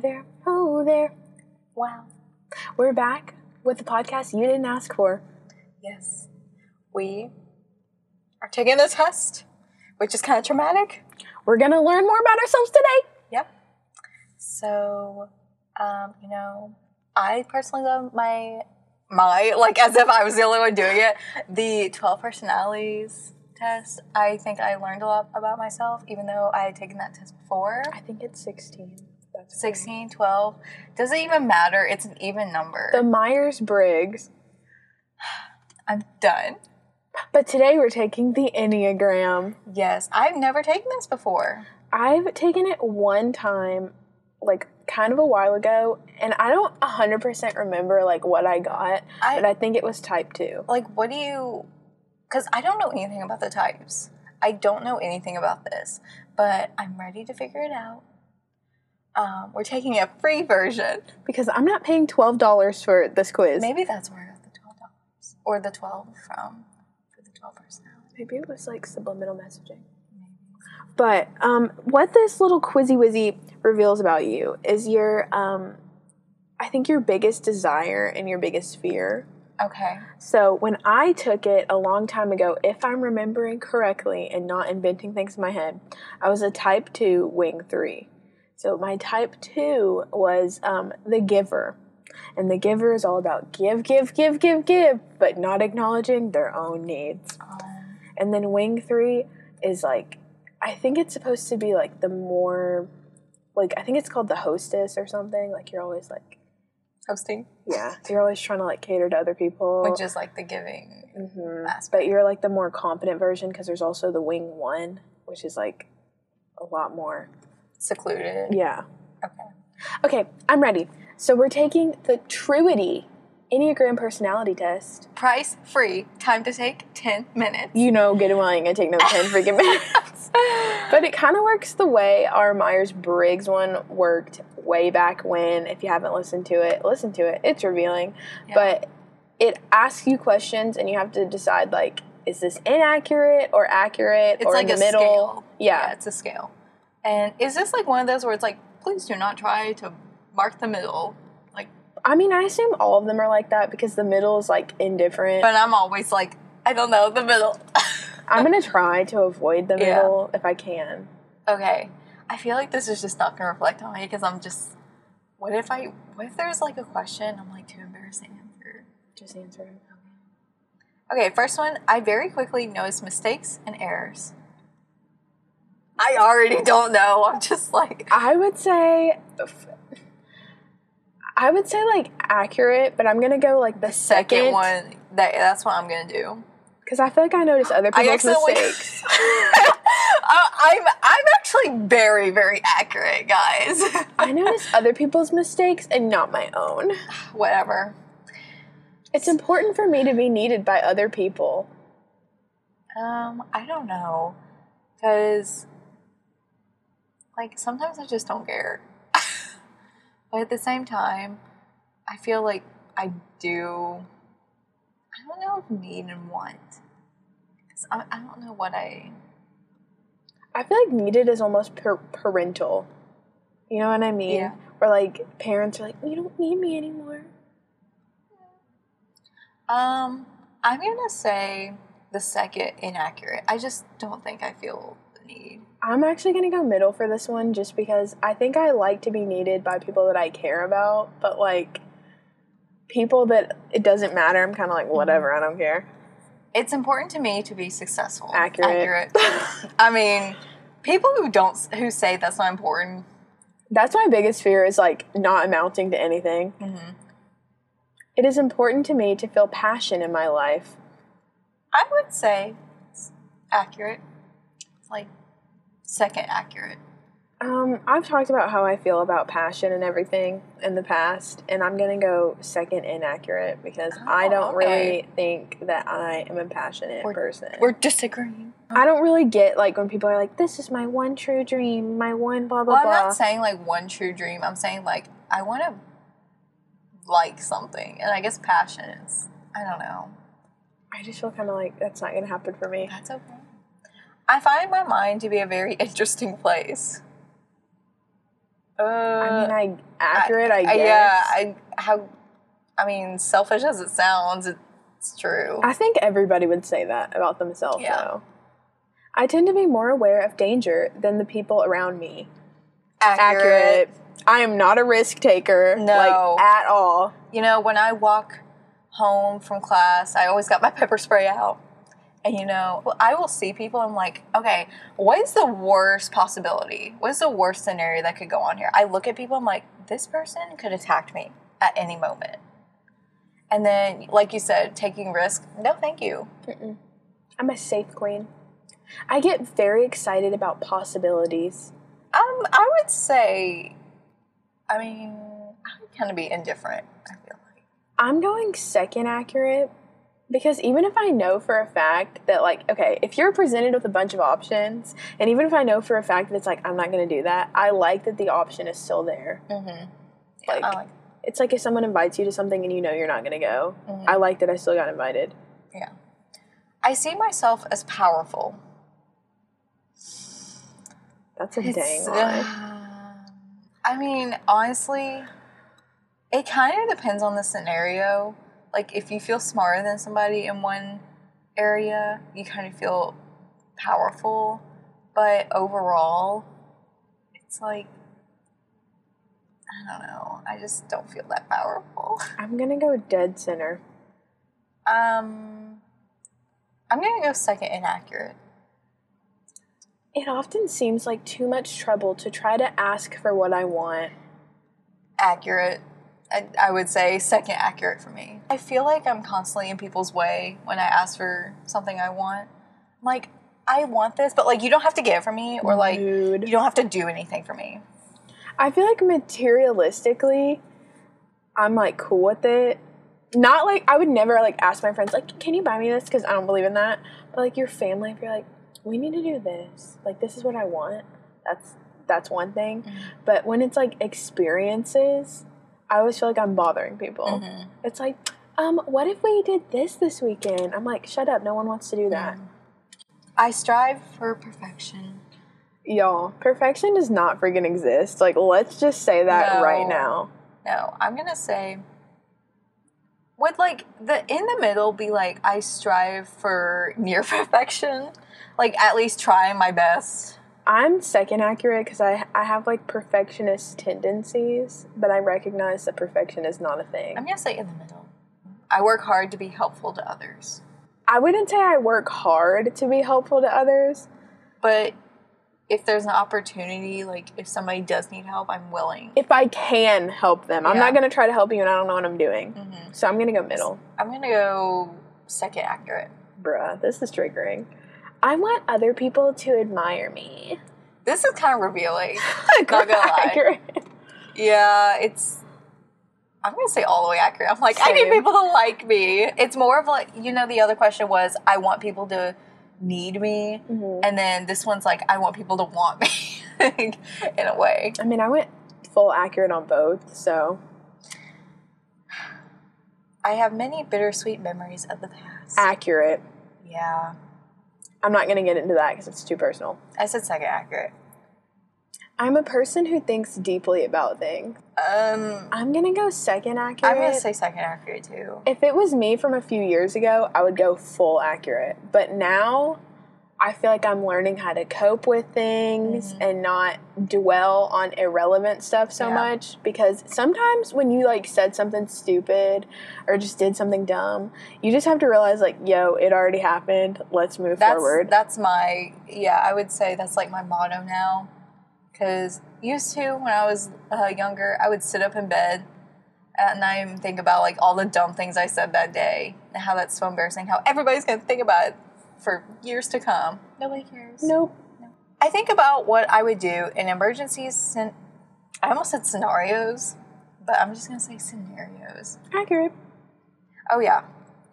There, hi there, oh there. Wow. We're back with the podcast you didn't ask for. Yes. We are taking the test, which is kind of traumatic. We're gonna learn more about ourselves today. Yep. So, um, you know, I personally love my my like as if I was the only one doing it. The twelve personalities test. I think I learned a lot about myself, even though I had taken that test before. I think it's 16. That's 16, 12. Doesn't even matter. It's an even number. The Myers Briggs. I'm done. But today we're taking the Enneagram. Yes, I've never taken this before. I've taken it one time, like kind of a while ago, and I don't 100% remember like what I got, I- but I think it was type 2. Like, what do you? Because I don't know anything about the types. I don't know anything about this, but I'm ready to figure it out. Um, we're taking a free version. Because I'm not paying $12 for this quiz. Maybe that's where I got the twelve dollars or the twelve from for the twelve personality. Maybe it was like subliminal messaging. But um, what this little quizzy wizzy reveals about you is your, um, I think, your biggest desire and your biggest fear. Okay. So when I took it a long time ago, if I'm remembering correctly and not inventing things in my head, I was a type 2 wing 3. So my type 2 was um, the giver. And the giver is all about give, give, give, give, give, but not acknowledging their own needs. And then wing 3 is like, I think it's supposed to be like the more, like, I think it's called the hostess or something. Like, you're always like, Hosting, yeah, you're always trying to like cater to other people. which is like the giving Mhm. aspect. But you're like the more competent version because there's also the wing one, which is like a lot more. Secluded. Yeah. Okay. Okay, I'm ready. So we're taking the Truity Enneagram personality test. Price free. Time to take ten minutes. You know, good and well, I ain't gonna take no 10 freaking minutes. But it kind of works the way our Myers Briggs one worked way back when. If you haven't listened to it, listen to it. It's revealing. Yeah. But it asks you questions and you have to decide like, is this inaccurate or accurate It's or like in the a middle? scale. Yeah. it's a scale. And is this like one of those where it's like, please do not try to mark the middle? Like, I mean, I assume all of them are like that because the middle is like indifferent. but I'm always like, I don't know, the middle. I'm gonna try to avoid the Yeah. middle if I can. okay. I feel like this is just not gonna reflect on me because I'm just, what if I, what if there's like a question I'm like too embarrassed to answer? Just answer it. Okay, first one, I very quickly notice mistakes and errors. I already don't know. I'm just like, I would say, I would say like accurate, but I'm gonna go like the second second one, that, that's what I'm gonna do. because I feel like I notice other people's mistakes. I'm I'm actually very very accurate, guys. I notice other people's mistakes and not my own. Whatever. It's important for me to be needed by other people. Um, I don't know, because like sometimes I just don't care, but at the same time, I feel like I do. I don't know if need and want. I, I don't know what I. I feel like needed is almost per- parental. You know what I mean? Yeah. Where like parents are like, you don't need me anymore. Um, I'm gonna say the second inaccurate. I just don't think I feel the need. I'm actually gonna go middle for this one just because I think I like to be needed by people that I care about, but like people that it doesn't matter, I'm kind of like, whatever, I don't care. It's important to me to be successful. Accurate. Accurate. I mean, people who don't who say that's not important. That's my biggest fear is like not amounting to anything. Mhm. It is important to me to feel passion in my life. I would say it's accurate. It's like second accurate. Um, I've talked about how I feel about passion and everything in the past, and I'm gonna go second inaccurate because I Oh, don't okay. really think that I am a passionate We're- person. We're disagreeing. I don't really get like when people are like, "This is my one true dream, my one blah blah Well, I'm blah." not saying like one true dream. I'm saying like I want to like something, and I guess passion is. I don't know. I just feel kind of like that's not gonna happen for me. That's okay. I find my mind to be a very interesting place. Uh, I mean, I accurate. I, guess. yeah, I how. I mean, selfish as it sounds, it's true. I think everybody would say that about themselves, Yeah. though. I tend to be more aware of danger than the people around me. Accurate. I am not a risk taker, No. like at all. You know, when I walk home from class, I always got my pepper spray out. And you know, well, I will see people. I'm like, okay, what is the worst possibility? What is the worst scenario that could go on here? I look at people. I'm like, this person could attack me at any moment. And then, like you said, taking risk. No, thank you. I'm a safe queen. I get very excited about possibilities. Um, I would say, I mean, I would kind of be indifferent. I feel like. I'm going second accurate because even if I know for a fact that, like, okay, if you're presented with a bunch of options, and even if I know for a fact that it's like, I'm not going to do that, I like that the option is still there. Mm-hmm. Like, I like, it's like if someone invites you to something and you know you're not going to go. Mhm. I like that I still got invited. yeah. I see myself as powerful. That's a dang It's, lie. uh, I mean, honestly, it kind of depends on the scenario. Like, if you feel smarter than somebody in one area, you kind of feel powerful. But overall, it's like, I don't know. I just don't feel that powerful. I'm going to go dead center. Um, I'm gonna go second inaccurate. It often seems like too much trouble to try to ask for what I want. accurate. I, I would say second accurate for me. I feel like I'm constantly in people's way when I ask for something I want. I'm like, I want this, but like you don't have to get it for me, or like you don't have to do anything for me. I feel like materialistically, I'm like cool with it. Not like I would never like ask my friends like, "Can you buy me this?" Because I don't believe in that. But like your family, if you're like, "We need to do this," like this is what I want. That's that's one thing. Mm-hmm. But when it's like experiences, I always feel like I'm bothering people. Mm-hmm. It's like, um, what if we did this this weekend? I'm like, shut up. No one wants to do that. I strive for perfection. Y'all, perfection does not freaking exist. Like, let's just say that No. right now. No, I'm gonna say would like the in the middle be like I strive for near perfection, like at least trying my best. I'm second accurate because I I have like perfectionist tendencies, but I recognize that perfection is not a thing. I'm gonna say in the middle. I work hard to be helpful to others. I wouldn't say I work hard to be helpful to others. But if there's an opportunity, like if somebody does need help, I'm willing. If I can help them, I'm not gonna try to help you and I don't know what I'm doing. Mhm. So I'm gonna go middle. I'm gonna go second accurate. Bruh, this is triggering. I want other people to admire me. This is kind of revealing. Not gonna lie. Accurate. Yeah, it's. I'm gonna say all the way accurate. I'm like, I need people to like me. It's more of like, you know, the other question was, I want people to need me, Mhm. and then this one's like, I want people to want me, in a way. I mean, I went full accurate on both, so I have many bittersweet memories of the past. accurate. yeah, I'm not gonna get into that because it's too personal. I said second accurate. I'm a person who thinks deeply about things. Um, I'm gonna go second accurate. I'm gonna say second accurate too. if it was me from a few years ago, I would go full accurate. But now, I feel like I'm learning how to cope with things and not dwell on irrelevant stuff so Yeah. much because sometimes when you like said something stupid or just did something dumb, you just have to realize like, yo, it already happened. Let's move That's forward. that's my yeah. I would say that's like my motto now. Because used to when I was uh, younger, I would sit up in bed at night and think about like all the dumb things I said that day and how that's so embarrassing. How everybody's gonna think about it for years to come. Nobody cares. nope. I think about what I would do in emergencies. Scen- I almost said scenarios, but I'm just gonna say scenarios. Accurate. Oh yeah,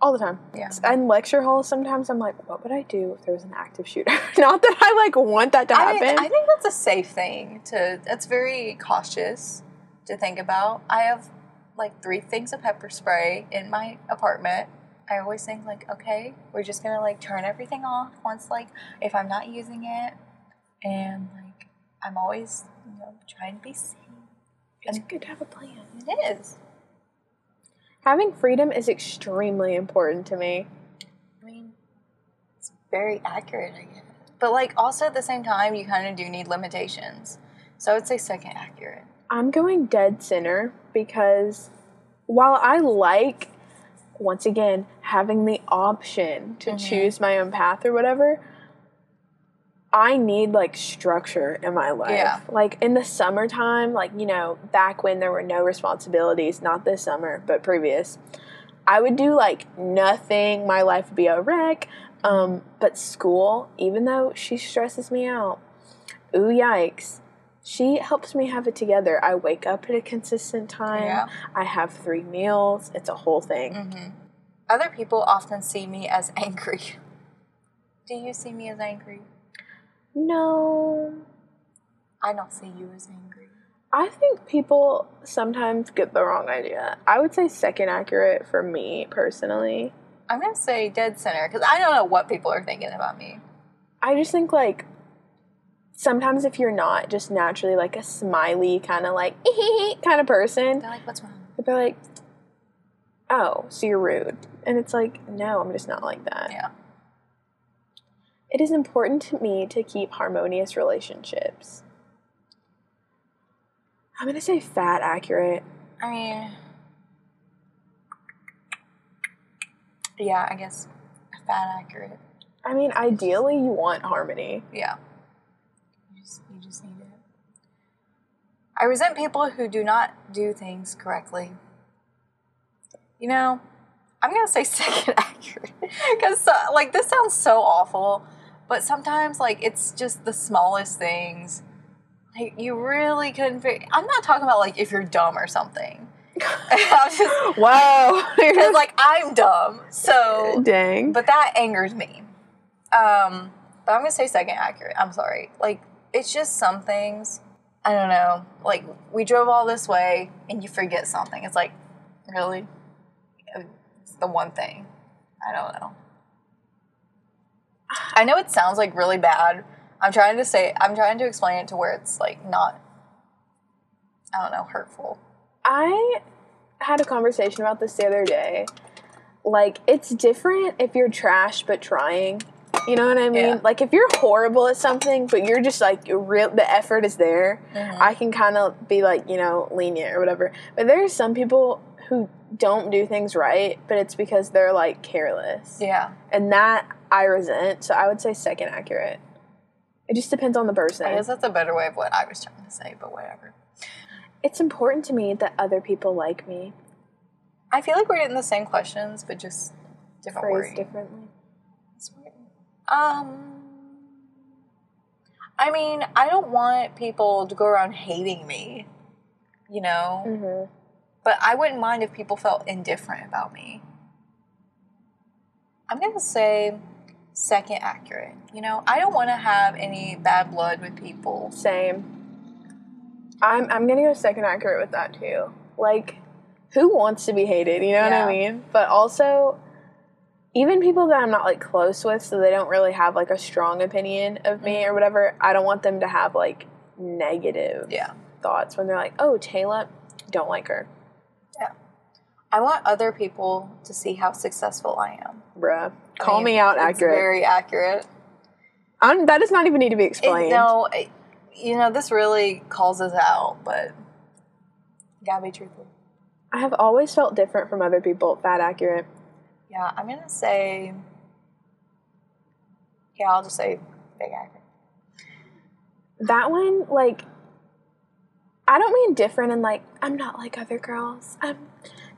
All the time. yeah. In lecture halls, sometimes I'm like, what would I do if there was an active shooter? Not that I like want that to I, happen. I think that's a safe thing to. That's very cautious to think about. I have like three things of pepper spray in my apartment. I always think like, okay, we're just gonna like turn everything off once like if I'm not using it, and like I'm always you know trying to be safe. It's good to have a plan. It is. Having freedom is extremely important to me. I mean, it's very accurate, I guess. But like, also at the same time, you kind of do need limitations. So I would say second accurate. I'm going dead center because while I like, once again, having the option to choose my own path or whatever, I need like structure in my life. Yeah. Like in the summertime, like, you know, back when there were no responsibilities, not this summer, but previous, I would do like nothing. My life would be a wreck. Um, but school, even though she stresses me out, ooh, yikes. She helps me have it together. I wake up at a consistent time. Yeah. I have three meals. It's a whole thing. Mm-hmm. Other people often see me as angry. Do you see me as angry? No, I don't see you as angry. I think people sometimes get the wrong idea. I would say second accurate for me personally. I'm gonna say dead center because I don't know what people are thinking about me. I just think like sometimes if you're not just naturally like a smiley kind of like kind of person, They're like, "What's wrong?" they're like, "Oh, so you're rude," and it's like, no, I'm just not like that. Yeah. It is important to me to keep harmonious relationships. I'm gonna say fat accurate. I mean, yeah, I guess fat accurate. I mean, ideally, you want harmony. Yeah. You just, you just need it. I resent people who do not do things correctly. You know, I'm gonna say second accurate because like this sounds so awful, but sometimes like it's just the smallest things. Like you really couldn't. Figure, I'm not talking about like if you're dumb or something. I'm just Wow. because like I'm dumb, so Dang. but that angers me. Um, but I'm gonna say second accurate. I'm sorry. Like it's just some things. I don't know. Like we drove all this way and you forget something. It's like, really? It's the one thing. I don't know. I know it sounds like really bad. I'm trying to say. I'm trying to explain it to where it's like not. I don't know, hurtful. I had a conversation about this the other day. Like, it's different if you're trash but trying. You know what I mean? Yeah. Like, if you're horrible at something, but you're just like real, the effort is there. Mm-hmm. I can kind of be like, you know, lenient or whatever. But there are some people who don't do things right, but it's because they're like careless, Yeah. and that I resent. So I would say second accurate. It just depends on the person. I guess that's a better way of what I was trying to say, but whatever. It's important to me that other people like me. I feel like we're getting the same questions, but just different Phrased wording. differently. Um, I mean, I don't want people to go around hating me, you know. Mm-hmm. But I wouldn't mind if people felt indifferent about me. I'm gonna say second accurate. You know, I don't want to have any bad blood with people. Same. I'm I'm gonna go second accurate with that too. Like, who wants to be hated? You know what I mean? But also, even people that I'm not like close with, so they don't really have like a strong opinion of me or mm-hmm. whatever. I don't want them to have like negative Yeah. thoughts when they're like, "Oh, Taylor, don't like her, Yeah. I want other people to see how successful I am. bruh." I Call mean, me out, it's accurate. Very accurate. I'm, that does not even need to be It, explained. no, it- you know, this really calls us out, but gotta be truthful. I have always felt different from other people. that accurate. Yeah, I'm gonna say. Yeah, I'll just say big accurate. that one like i don't mean different and like i'm not like other girls i'm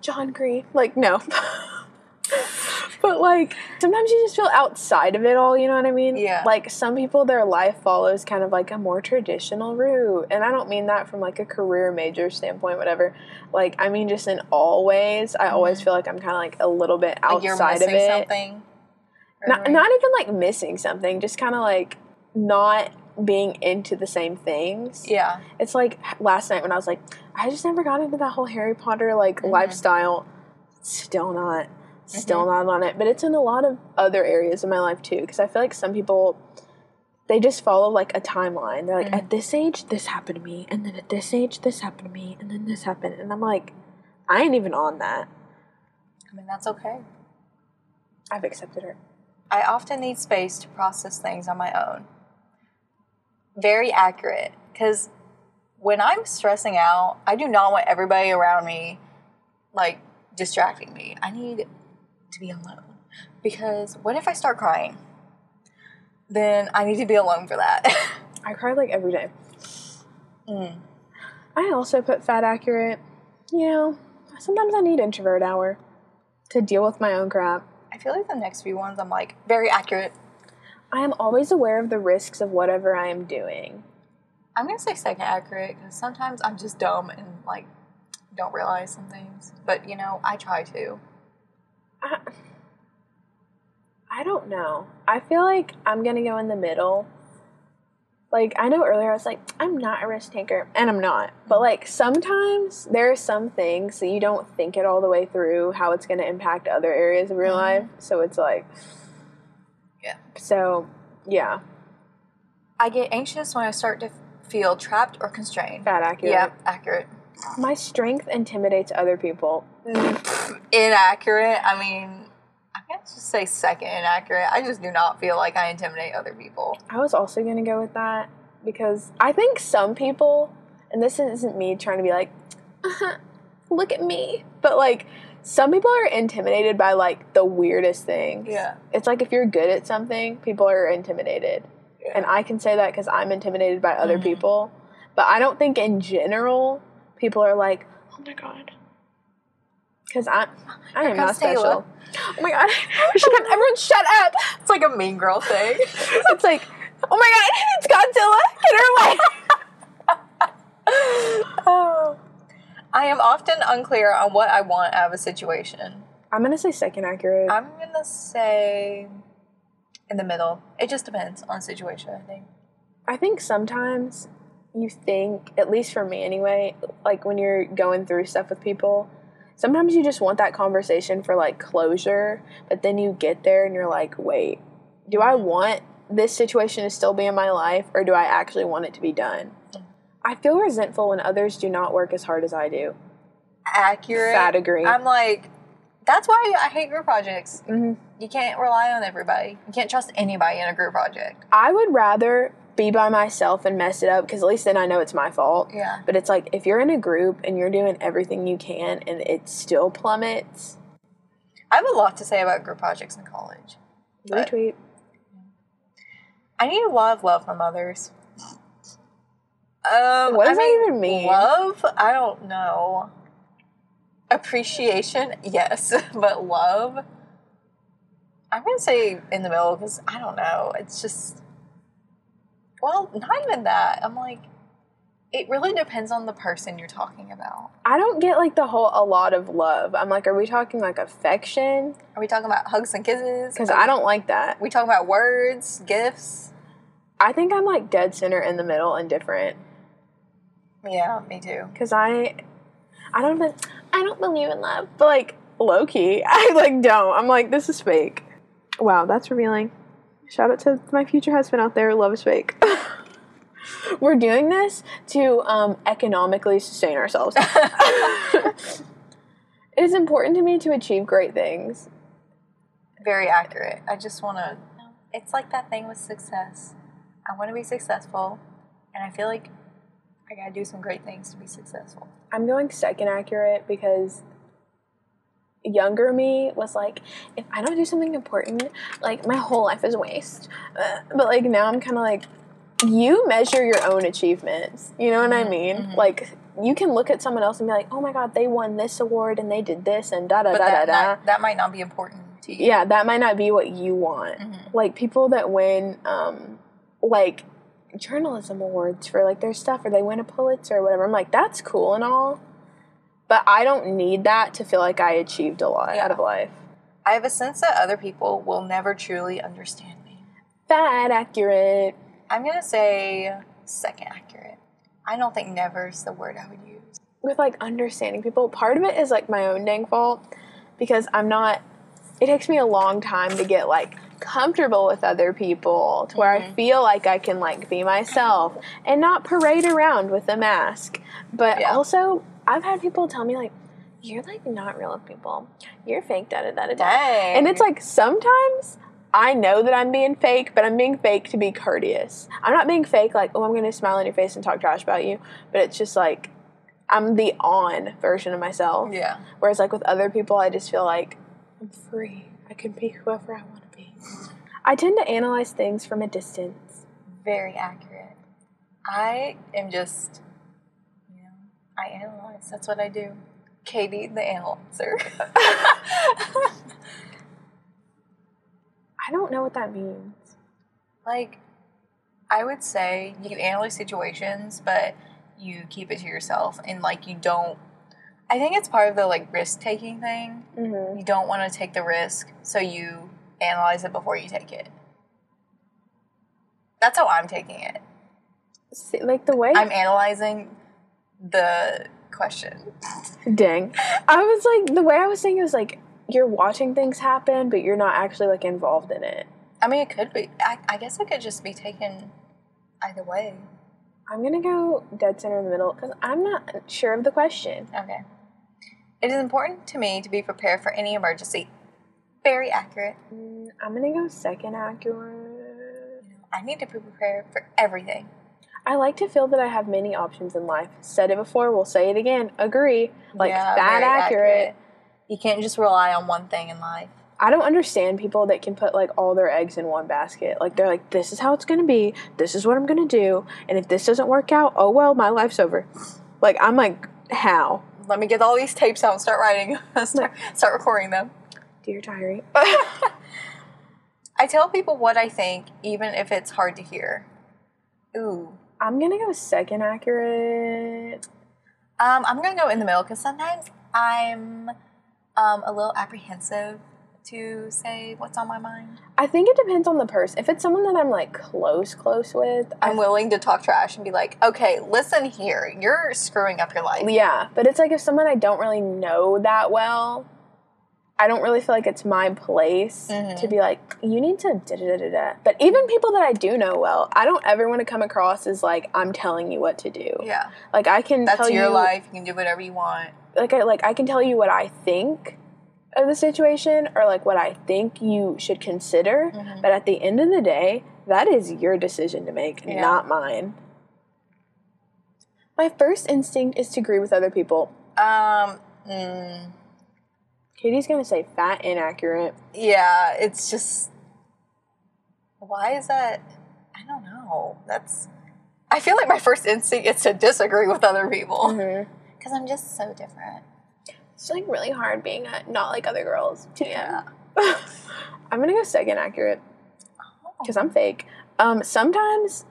john green like no but like sometimes you just feel outside of it all you know what i mean Yeah. like some people their life follows kind of like a more traditional route and i don't mean that from like a career major standpoint whatever like i mean just in all ways i always feel like i'm kind of like a little bit Mm-hmm. Like you're outside of missing it something. not, something. not even like missing something just kind of like not being into the same things Yeah, it's like last night when I was like, I just never got into that whole Harry Potter like Mm-hmm. lifestyle. Still not, still mm-hmm. not on it. But it's in a lot of other areas of my life too, because I feel like some people they just follow like a timeline. They're like, mm. at this age, this happened to me, and then at this age, this happened to me, and then this happened, and I'm like, I ain't even on that. I mean, that's okay. I've accepted it. I often need space to process things on my own. Very accurate. Because when I'm stressing out, I do not want everybody around me like distracting me. I need to be alone. Because what if I start crying? Then I need to be alone for that. I cry like every day. Mm. I also put fat accurate. You know, sometimes I need introvert hour to deal with my own crap. I feel like the next few ones I'm like very accurate. I am always aware of the risks of whatever I am doing. I'm gonna say second accurate because sometimes I'm just dumb and like don't realize some things. But you know, I try to. I, I don't know. I feel like I'm gonna go in the middle. Like I know earlier I was like, I'm not a risk taker, and I'm not. But like sometimes there are some things that you don't think it all the way through how it's gonna impact other areas of your mm-hmm. life. So it's like, Yeah. so yeah, I get anxious when I start to feel trapped or constrained. fat accurate. Yeah, accurate. My strength intimidates other people. Inaccurate. I mean, I can't just say second inaccurate. I just do not feel like I intimidate other people. I was also gonna go with that because I think some people, and this isn't me trying to be like, look at me, but like some people are intimidated by like the weirdest things. Yeah. It's like if you're good at something, people are intimidated. And I can say that because I'm intimidated by other Mhm. people. But I don't think in general people are like, oh my god. Because I'm, I am not comes Taylor. special. Oh my god. Shut up, Everyone shut up. It's like a mean girl thing. It's like, oh my god, it's Godzilla. Get her away. oh. I am often unclear on what I want out of a situation. I'm gonna say second accurate. I'm gonna say in the middle. It just depends on the situation, I think. I think sometimes you think, at least for me anyway, like when you're going through stuff with people, sometimes you just want that conversation for like closure, but then you get there and you're like, wait, do I want this situation to still be in my life or do I actually want it to be done? I feel resentful when others do not work as hard as I do. Accurate. Fat agree. I'm like, that's why I hate group projects. hmm You can't rely on everybody. You can't trust anybody in a group project. I would rather be by myself and mess it up because at least then I know it's my fault. Yeah. But it's like if you're in a group and you're doing everything you can and it still plummets, I have a lot to say about group projects in college. Retweet. I need a lot of love from others. Um, What I does that even mean? Love? I don't know. Appreciation? Yes, but love? I'm gonna say in the middle because I don't know. It's just, well, not even that. I'm like, it really depends on the person you're talking about. I don't get like the whole a lot of love. I'm like, are we talking like affection? Are we talking about hugs and kisses? Because I don't like that. We talking about words, gifts? I think I'm like dead center in the middle and different. Yeah, me too. Because I, I don't, be- I don't believe in love. But like low key, I like don't. I'm like, this is fake. Wow, that's revealing. Shout out to my future husband out there. Love is fake. We're doing this to um, economically sustain ourselves. it is important to me to achieve great things. very accurate. I just want to. It's like that thing with success. I want to be successful, and I feel like I gotta do some great things to be successful. I'm going second accurate because younger me was like, if I don't do something important, like my whole life is a waste. Uh, but like now I'm kind of like, you measure your own achievements. You know what I mean? mhm. Like you can look at someone else and be like, oh my god, they won this award and they did this and da da But da da that, da. might, that might not be important to you. Yeah, that might not be what you want. Mhm. Like people that win, um, like journalism awards for like their stuff, or they win a Pulitzer or whatever. I'm like, that's cool and all, but I don't need that to feel like I achieved a lot Yeah. out of life. I have a sense that other people will never truly understand me. Fat accurate. I'm gonna say second accurate. I don't think never is the word I would use. with like understanding people. Part of it is like my own dang fault because I'm not. It takes me a long time to get like comfortable with other people to where I Mhm. feel like I can like be myself and not parade around with a mask. But Yeah. also, I've had people tell me like, "You're like not real with people. You're fake." Da da da da. da." Dang. And it's like sometimes I know that I'm being fake, but I'm being fake to be courteous. I'm not being fake like, oh, I'm going to smile in your face and talk trash about you. But it's just like I'm the on version of myself. yeah. Whereas like with other people, I just feel like I'm free. I can be whoever I want to be. I tend to analyze things from a distance. Very accurate. I am just, I analyze. That's what I do. Katie, the analyzer. I don't know what that means. like, I would say you analyze situations, but you keep it to yourself and like you don't. I think it's part of the like risk taking thing. Mm-hmm. You don't want to take the risk, so you analyze it before you take it. That's how I'm taking it. See, like the way. I'm analyzing the question. Dang. I was like, the way I was saying it was like, you're watching things happen, but you're not actually like involved in it. I mean, it could be. I, I guess it could just be taken either way. I'm gonna go dead center in the middle because I'm not sure of the question. Okay. It is important to me to be prepared for any emergency. Very accurate. Mm, I'm gonna go second accurate. I need to be prepared for everything. I like to feel that I have many options in life. Said it before, we'll say it again. Agree. Like Yeah, that very accurate. You can't just rely on one thing in life. I don't understand people that can put like all their eggs in one basket. Like they're like, this is how it's gonna be. This is what I'm gonna do. And if this doesn't work out, oh well, my life's over. Like I'm like, how? Let me get all these tapes out and start writing. start, start recording them. Dear diary. I tell people what I think, even if it's hard to hear. Ooh. I'm gonna go second accurate. Um, I'm gonna go in the middle because sometimes I'm um, a little apprehensive to say what's on my mind. I think it depends on the person. If it's someone that I'm like close, close with, I'm willing to talk trash and be like, okay, listen here, you're screwing up your life. Yeah, but it's like if someone I don't really know that well, I don't really feel like it's my place Mhm. to be like, you need to da da da da da. But even people that I do know well, I don't ever want to come across as like I'm telling you what to do. Yeah, Like I can that's tell your you, life. You can do whatever you want. like I like I can tell you what I think of the situation or like what I think you should consider. Mhm. But at the end of the day, that is your decision to make, Yeah. not mine. My first instinct is to agree with other people. Um, mm, Katie's gonna say fat inaccurate. yeah, it's just why is that? I don't know. That's I feel like my first instinct is to disagree with other people Mm-hmm. because I'm just so different. It's like really hard being a, not like other girls. Yeah. I'm gonna go second accurate because I'm fake. Um, sometimes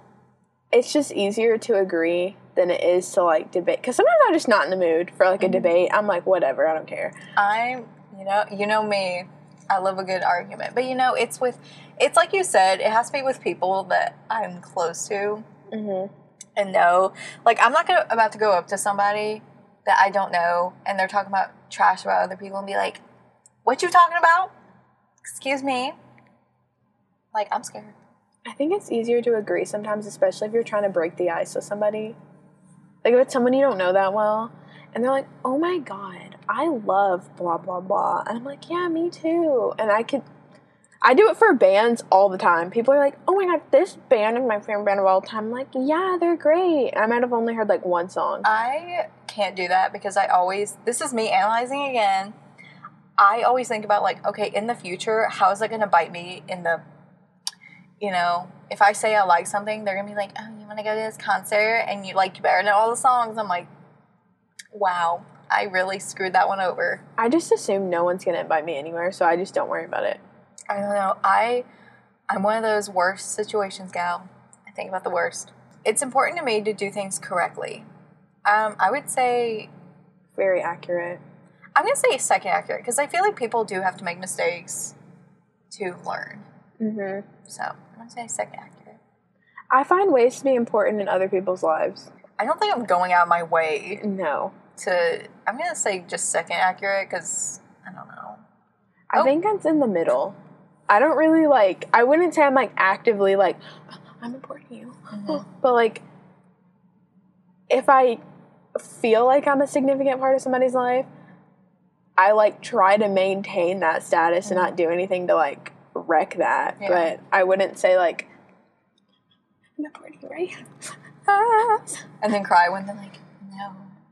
it's just easier to agree than it is to like debate. Because sometimes I'm just not in the mood for like a Mhm. debate. I'm like, whatever, I don't care. I'm, you know, you know me. I love a good argument, but you know, it's with, it's like you said, it has to be with people that I'm close to Mm-hmm. and know. Like, I'm not gonna, about to go up to somebody that I don't know, and they're talking about trash about other people, and be like, "What you talking about? Excuse me." Like, I'm scared. I think it's easier to agree sometimes, especially if you're trying to break the ice with somebody. Like if it's someone you don't know that well, and they're like, "Oh my god, I love blah blah blah," and I'm like, "Yeah, me too." And I could, I do it for bands all the time. People are like, "Oh my god, this band is my favorite band of all time." I'm like, "Yeah, they're great." I might have only heard like one song. I can't do that because I always, this is me analyzing again. I always think about, like, okay, in the future, how is going to bite me in the, you know, if I say I like something, they're to be like, oh, you want to go to this concert? And you, like, you better know all the songs. I'm like, wow, I really screwed that one over. I just assume no one's gonna invite me anywhere, so I just don't worry about it. I don't know. I, I'm one of those worst situations, gal. I think about the worst. It's important to me to do things correctly. Um, I would say Very accurate. I'm gonna say second accurate because I feel like people do have to make mistakes to learn. Mm-hmm. So I'm gonna say second accurate. I find ways to be important in other people's lives. I don't think I'm going out of my way No, to. I'm gonna say just second accurate because I don't know. I Oh. think it's in the middle. I don't really like. I wouldn't say I'm like actively like oh, I'm important to you, mm-hmm. but like if I feel like I'm a significant part of somebody's life, I like try to maintain that status and not mm-hmm. do anything to like wreck that. Yeah. But I wouldn't say like I'm important to you, right? And then cry when they're like.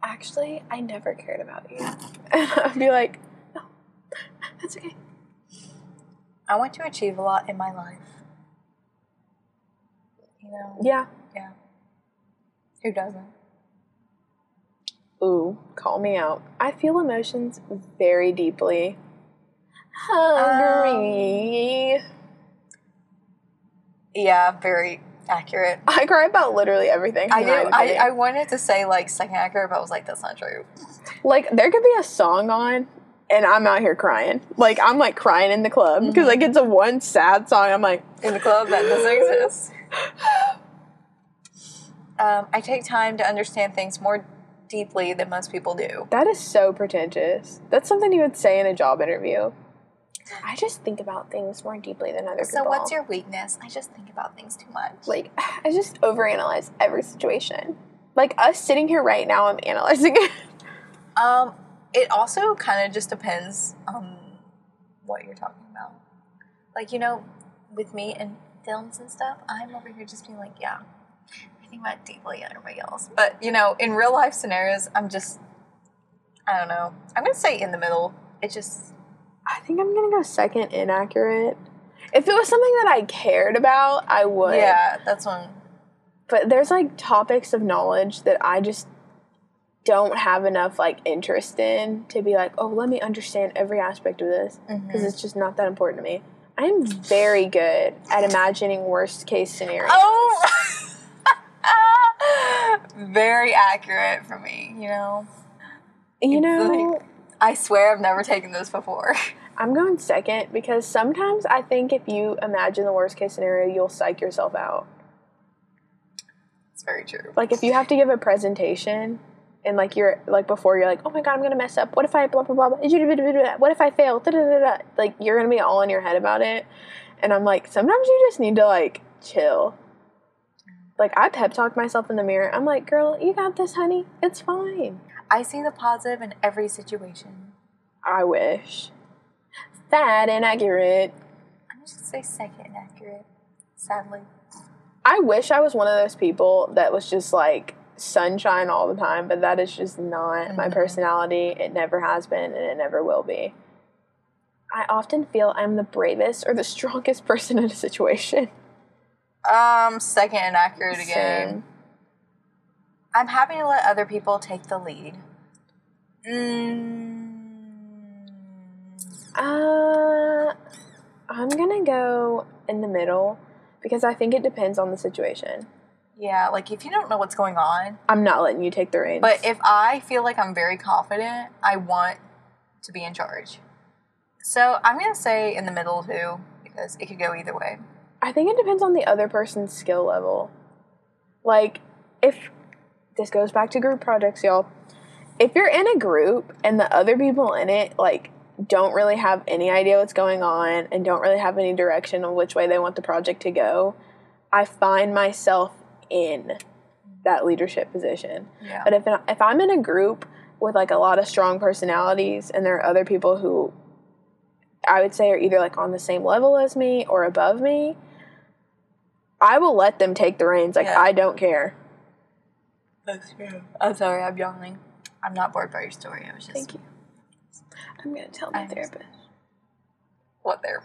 Actually, I never cared about you. And I'd be like, no, that's okay. I want to achieve a lot in my life. You know? Yeah. Yeah. Who doesn't? Ooh, call me out. I feel emotions very deeply. Hungry. Um, yeah, very accurate. I cry about literally everything. I do. I. I wanted to say like second accurate, but I was like, that's not true. like there could be a song on, and I'm out here crying. Like I'm like crying in the club Mm-hmm. because like it's a one sad song. I'm like, In the club, that doesn't exist. Um, I take time to understand things more deeply than most people do. that is so pretentious. That's something you would say in a job interview. I just think about things more deeply than other people. So, what's your weakness? I just think about things too much. like? I just overanalyze every situation. Like us sitting here right now, I'm analyzing it. Um, it also kind of just depends on what you're talking about. Like, you know, with me and films and stuff, I'm over here just being like, yeah, I think about deeply and everybody else. But, you know, in real life scenarios, I'm just, I don't know. I'm going to say in the middle. It just, I think I'm gonna go second inaccurate. If it was something that I cared about, I would. yeah, that's when, But there's like topics of knowledge that I just don't have enough like interest in to be like, oh, let me understand every aspect of this mm-hmm. because it's just not that important to me. I am very good at imagining worst case scenarios. oh, very accurate for me, you know? you it's know, like- I swear I've never taken this before. I'm going second because sometimes I think if you imagine the worst case scenario, you'll psych yourself out. It's very true. like if you have to give a presentation and like you're like before you're like oh my god i'm gonna mess up what if i blah blah blah, blah what if i fail da, da, da, da. like you're gonna be all in your head about it and i'm like sometimes you just need to like chill like i pep talk myself in the mirror. I'm like girl you got this honey. It's fine. I see the positive in every situation. i wish. Fat and accurate. I'm just gonna say second inaccurate, sadly. i wish i was one of those people that was just like sunshine all the time but that is just not my Mhm. personality. It never has been and it never will be. I often feel i'm the bravest or the strongest person in a situation Um, second inaccurate again. Same. I'm happy to let other people take the lead. Mm, uh i'm gonna go in the middle because i think it depends on the situation yeah, like if you don't know what's going on, i'm not letting you take the reins but if I feel like I'm very confident, I want to be in charge. So I'm gonna say in the middle too, because it could go either way. I think it depends on the other person's skill level. Like, if this goes back to group projects, y'all. If you're in a group and the other people in it, like, don't really have any idea what's going on and don't really have any direction of which way they want the project to go, I find myself in that leadership position. Yeah. But if if I'm in a group with like a lot of strong personalities and there are other people who I would say are either like on the same level as me or above me, I will let them take the reins. Like Yeah. I don't care. That's true. I'm sorry, I'm yawning. I'm not bored by your story. I was just Thank you. I'm gonna tell my I understand. therapist. what there.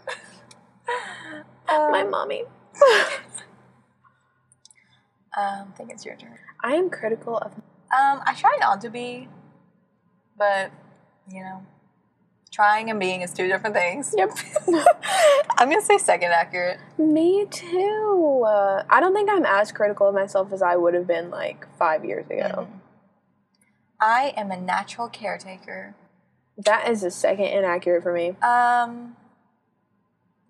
my um, mommy. um, I think it's your turn. I am critical of Um, I try not to be, but you know, trying and being is two different things. Yep. I'm gonna say second accurate. me too. Uh, I don't think I'm as critical of myself as I would have been like five years ago. Mhm. I am a natural caretaker. That is a second inaccurate for me. Um,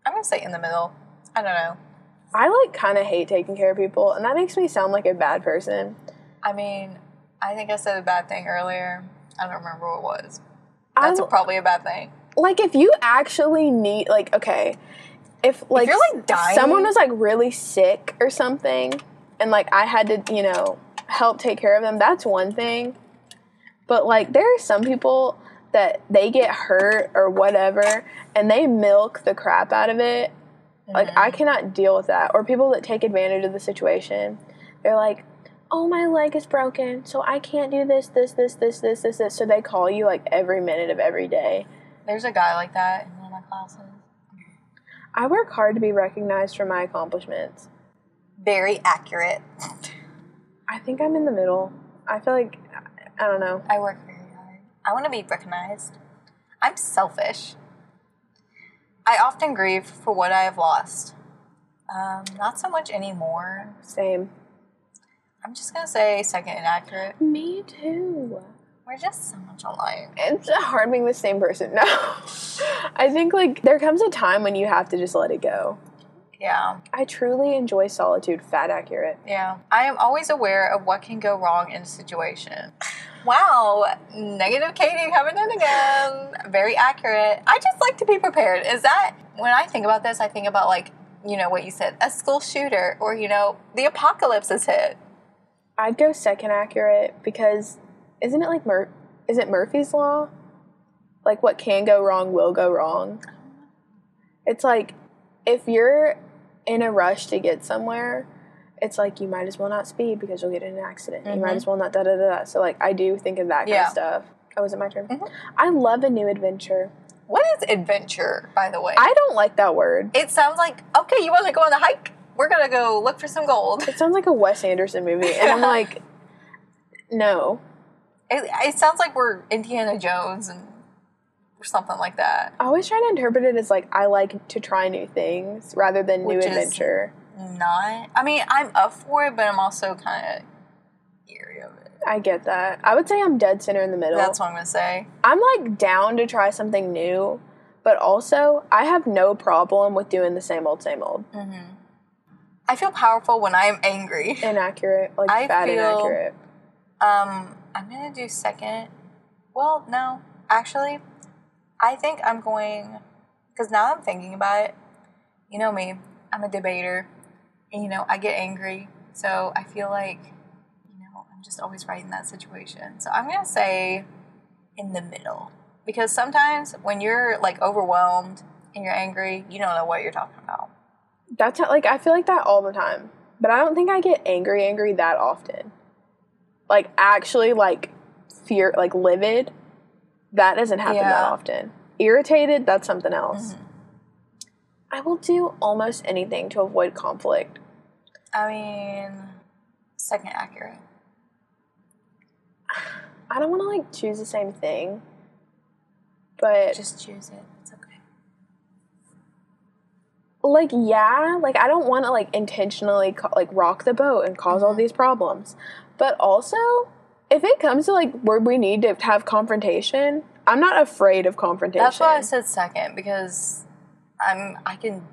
I'm gonna say in the middle. I don't know. I like kind of hate taking care of people, and that makes me sound like a bad person. I mean, I think I said a bad thing earlier. I don't remember what it was. That's probably a bad thing. like if you actually need like okay if like, you're, like, dying- someone was like really sick or something and like I had to, you know, help take care of them, that's one thing. But like there are some people that they get hurt or whatever and they milk the crap out of it. Like Mm-hmm. I cannot deal with that. Or people that take advantage of the situation. They're like, "Oh, my leg is broken, so I can't do this, this, this, this, this, this, this." So they call you like every minute of every day. There's a guy like that in one of my classes. I work hard to be recognized for my accomplishments. Very accurate. I think I'm in the middle. I feel like I don't know. I work very hard. I want to be recognized. I'm selfish. I often grieve for what I have lost. Um, not so much anymore. Same. I'm just gonna say second inaccurate. Me too. We're just so much alike. It's hard being the same person. No. I think like there comes a time when you have to just let it go. Yeah, I truly enjoy solitude, fat accurate. yeah. I am always aware of what can go wrong in a situation. Wow, negative Katie coming in again. Very accurate. I just like to be prepared. Is that when I think about this? I think about like you know what you said, a school shooter, or you know the apocalypse has hit. I'd go second accurate because isn't it like Mur- is it Murphy's law? Like what can go wrong will go wrong. It's like if you're in a rush to get somewhere, it's like you might as well not speed because you'll get in an accident. You might Mhm. as well not da da da da. So like I do think of that kind Yeah. of stuff. Oh, is it my turn? Mhm. I love a new adventure. What is adventure, by the way? I don't like that word. it sounds like okay, you want to go on a hike? We're gonna go look for some gold. It sounds like a Wes Anderson movie, and I'm like, no. It, it sounds like we're Indiana Jones and or something like that. I always try to interpret it as like I like to try new things rather than new Which adventure. Not. I mean, I'm up for it, but I'm also kind of eerie of it. I get that. I would say I'm dead center in the middle. That's what I'm gonna say. I'm like down to try something new, but also I have no problem with doing the same old, same old. Mm-hmm. I feel powerful when I'm angry. Inaccurate, like I fat feel- inaccurate. Um, I'm gonna do second. Well, no, actually, I think I'm going because now I'm thinking about it. You know me, I'm a debater, and you know I get angry, so I feel like you know I'm just always right in that situation. So I'm gonna say in the middle because sometimes when you're like overwhelmed and you're angry, you don't know what you're talking about. That's how, like I feel like that all the time, but I don't think I get angry, angry that often. Like actually, like fear, like livid. That doesn't happen that often. Irritated, that's something else. Mm-hmm. I will do almost anything to avoid conflict. I mean, second accurate. I don't want to like choose the same thing, but Just choose it. It's okay. Like yeah like i don't want to like intentionally ca- like rock the boat and because all Mhm. these problems but also if it comes to like where we need to have confrontation i'm not afraid of confrontation That's why I said second because I'm I can,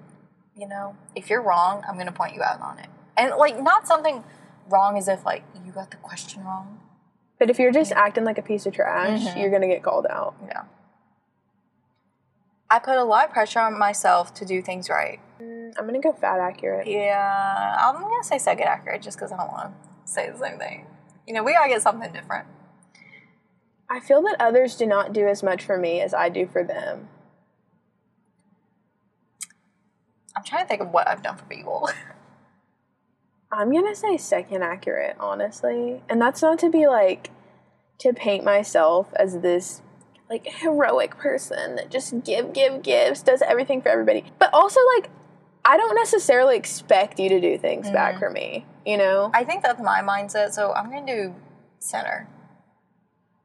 you know, if you're wrong, I'm gonna point you out on it, and like not something wrong as if like you got the question wrong. but if you're just acting like a piece of trash Mhm. you're gonna get called out Yeah. I put a lot of pressure on myself to do things right. Mm, i'm gonna go fat accurate Yeah, I'm gonna say second accurate just because I don't want to say the same thing. You know, we gotta get something different. i feel that others do not do as much for me as i do for them I'm trying to think of what I've done for people. i'm gonna say second accurate honestly and that's not to be like to paint myself as this like heroic person that just give give gives does everything for everybody but also like i don't necessarily expect you to do things back Mhm. for me you know I think that's my mindset, so I'm gonna do center.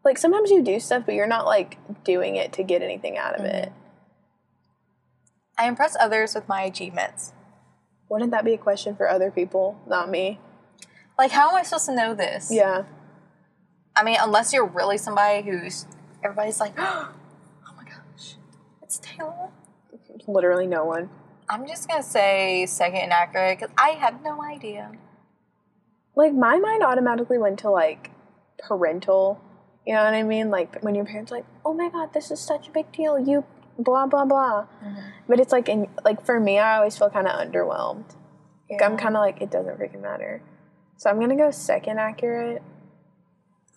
like sometimes you do stuff but you're not like doing it to get anything out of it I impress others with my achievements. wouldn't that be a question for other people not me Like, how am I supposed to know this? yeah I mean, unless you're really somebody who's everybody's like, oh my gosh, it's Taylor. literally no one I'm just gonna say second inaccurate because I have no idea. like my mind automatically went to like parental you know what i mean like when your parents are like oh my god this is such a big deal you blah blah blah. Mm-hmm. But it's like in like for me, I always feel kind of underwhelmed. Like I'm kind of like it doesn't freaking matter. So I'm gonna go second accurate.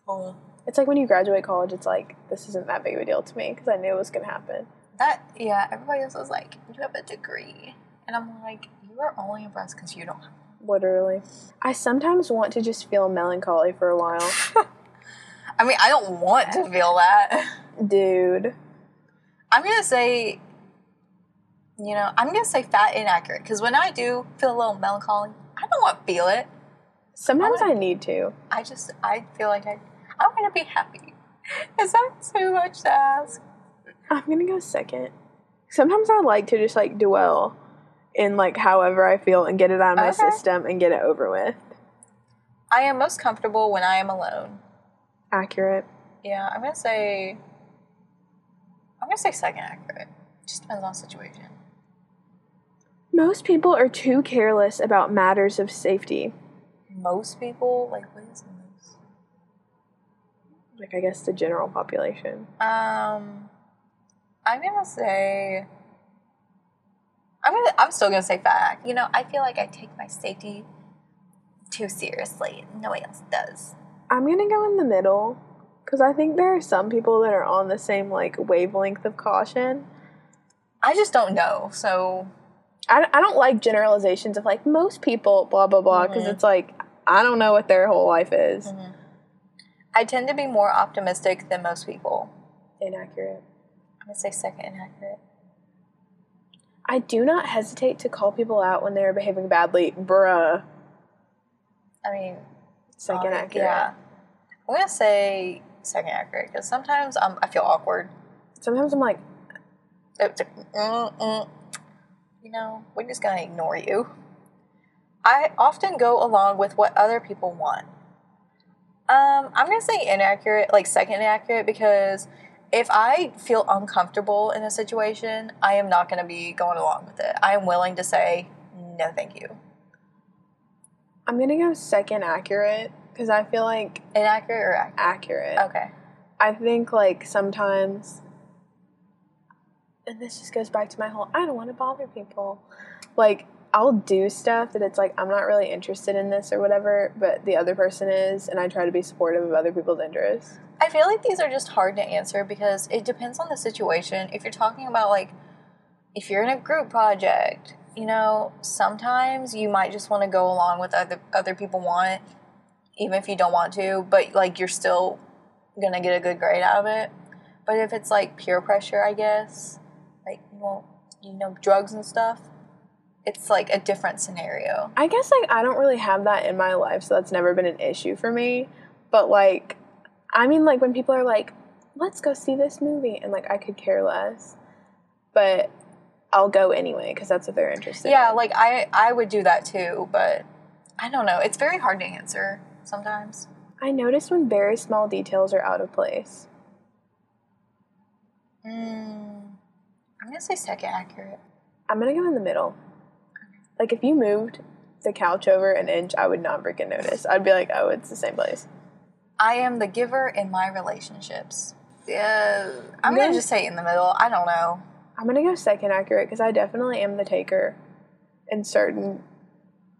Cool. It's like when you graduate college, it's like this isn't that big of a deal to me because I knew it was gonna happen. That yeah, everybody else was like, you have a degree, and I'm like, you are only impressed because you don't. Literally, I sometimes want to just feel melancholy for a while, I mean, I don't want to feel that. dude. I'm gonna say, you know, I'm gonna say fat inaccurate because when I do feel a little melancholy, I don't want to feel it. Sometimes I I need to. I just I feel like I I want to be happy. Is that too much to ask? I'm gonna go second. Sometimes I like to just like dwell in like however I feel and get it out of my Okay. system and get it over with. I am most comfortable when I am alone. Accurate. Yeah, I'm gonna say. I'm gonna say second accurate. Just depends on the situation. Most people are too careless about matters of safety. Most people like what is? Like I guess the general population. Um, I'm gonna say. I'm gonna. I'm still gonna say fat. You know, I feel like I take my safety too seriously. Nobody else does. I'm gonna go in the middle because I think there are some people that are on the same like wavelength of caution. I just don't know. So I, I don't like generalizations of like most people blah blah blah because Mhm. it's like I don't know what their whole life is. I tend to be more optimistic than most people. Inaccurate. I'm gonna say second inaccurate. I do not hesitate to call people out when they are behaving badly, bruh. I mean, Second accurate. Yeah, I'm gonna say second accurate because sometimes I'm, I feel awkward. Sometimes I'm like, It's like. You know, we're just gonna ignore you. I often go along with what other people want. Um, I'm gonna say inaccurate, like second inaccurate, because if I feel uncomfortable in a situation, I am not gonna be going along with it. I am willing to say no, thank you. I'm gonna go second accurate because I feel like Inaccurate or accurate? accurate. Okay. I think like sometimes, and this just goes back to my whole I don't want to bother people. Like I'll do stuff that it's like I'm not really interested in this or whatever, but the other person is, and I try to be supportive of other people's interests. I feel like these are just hard to answer because it depends on the situation. If you're talking about like if you're in a group project, you know, sometimes you might just want to go along with other other people want even if you don't want to, but like you're still going to get a good grade out of it. But if it's like peer pressure, I guess, like well, you know, drugs and stuff, it's like a different scenario. I guess like I don't really have that in my life, so that's never been an issue for me. But like, I mean, like when people are like, "Let's go see this movie," and like I could care less, but I'll go anyway because that's what they're interested. Yeah, in. like I I would do that too, but I don't know. It's very hard to answer sometimes. I notice when very small details are out of place. Mm, I'm gonna say second accurate. I'm gonna go in the middle. Like if you moved the couch over an inch, I would not freaking notice. I'd be like, "Oh, it's the same place." I am the giver in my relationships. Yeah, I'm gonna just say in the middle. I don't know. I'm gonna go second accurate because I definitely am the taker in certain